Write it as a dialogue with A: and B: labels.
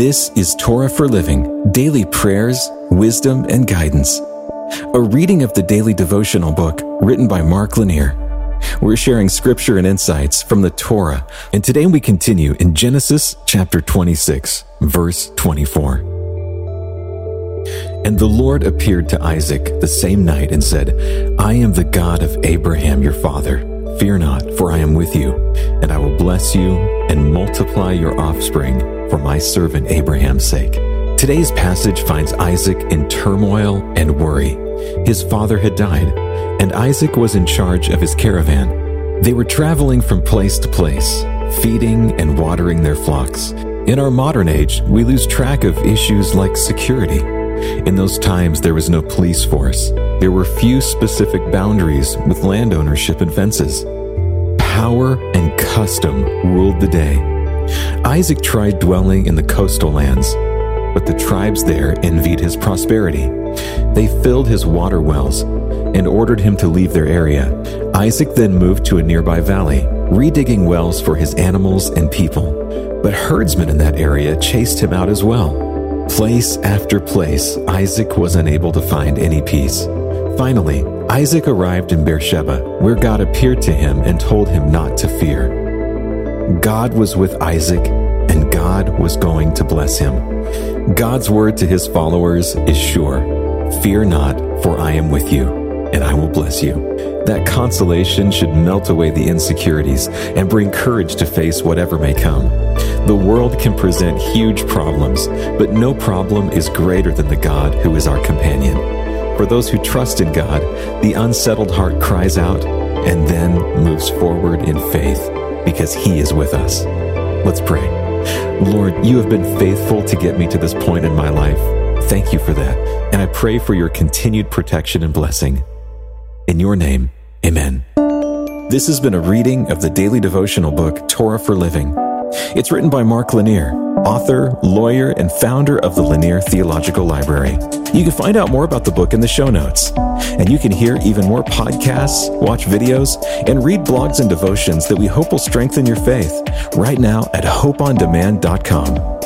A: This is Torah for Living daily prayers, wisdom, and guidance. A reading of the daily devotional book written by Mark Lanier. We're sharing scripture and insights from the Torah, and today we continue in Genesis chapter 26, verse 24. And the Lord appeared to Isaac the same night and said, I am the God of Abraham your father. Fear not, for I am with you, and I will bless you and multiply your offspring for my servant Abraham's sake. Today's passage finds Isaac in turmoil and worry. His father had died, and Isaac was in charge of his caravan. They were traveling from place to place, feeding and watering their flocks. In our modern age, we lose track of issues like security. In those times, there was no police force. There were few specific boundaries with land ownership and fences. Power custom ruled the day. Isaac tried dwelling in the coastal lands, but the tribes there envied his prosperity. They filled his water wells and ordered him to leave their area. Isaac then moved to a nearby valley, redigging wells for his animals and people. But herdsmen in that area chased him out as well. Place after place, Isaac was unable to find any peace. Finally, Isaac arrived in Beersheba, where God appeared to him and told him not to fear. God was with Isaac, and God was going to bless him. God's word to his followers is sure Fear not, for I am with you, and I will bless you. That consolation should melt away the insecurities and bring courage to face whatever may come. The world can present huge problems, but no problem is greater than the God who is our companion. For those who trust in God, the unsettled heart cries out and then moves forward in faith because He is with us. Let's pray. Lord, you have been faithful to get me to this point in my life. Thank you for that. And I pray for your continued protection and blessing. In your name, amen. This has been a reading of the daily devotional book, Torah for Living. It's written by Mark Lanier, author, lawyer, and founder of the Lanier Theological Library. You can find out more about the book in the show notes. And you can hear even more podcasts, watch videos, and read blogs and devotions that we hope will strengthen your faith right now at hopeondemand.com.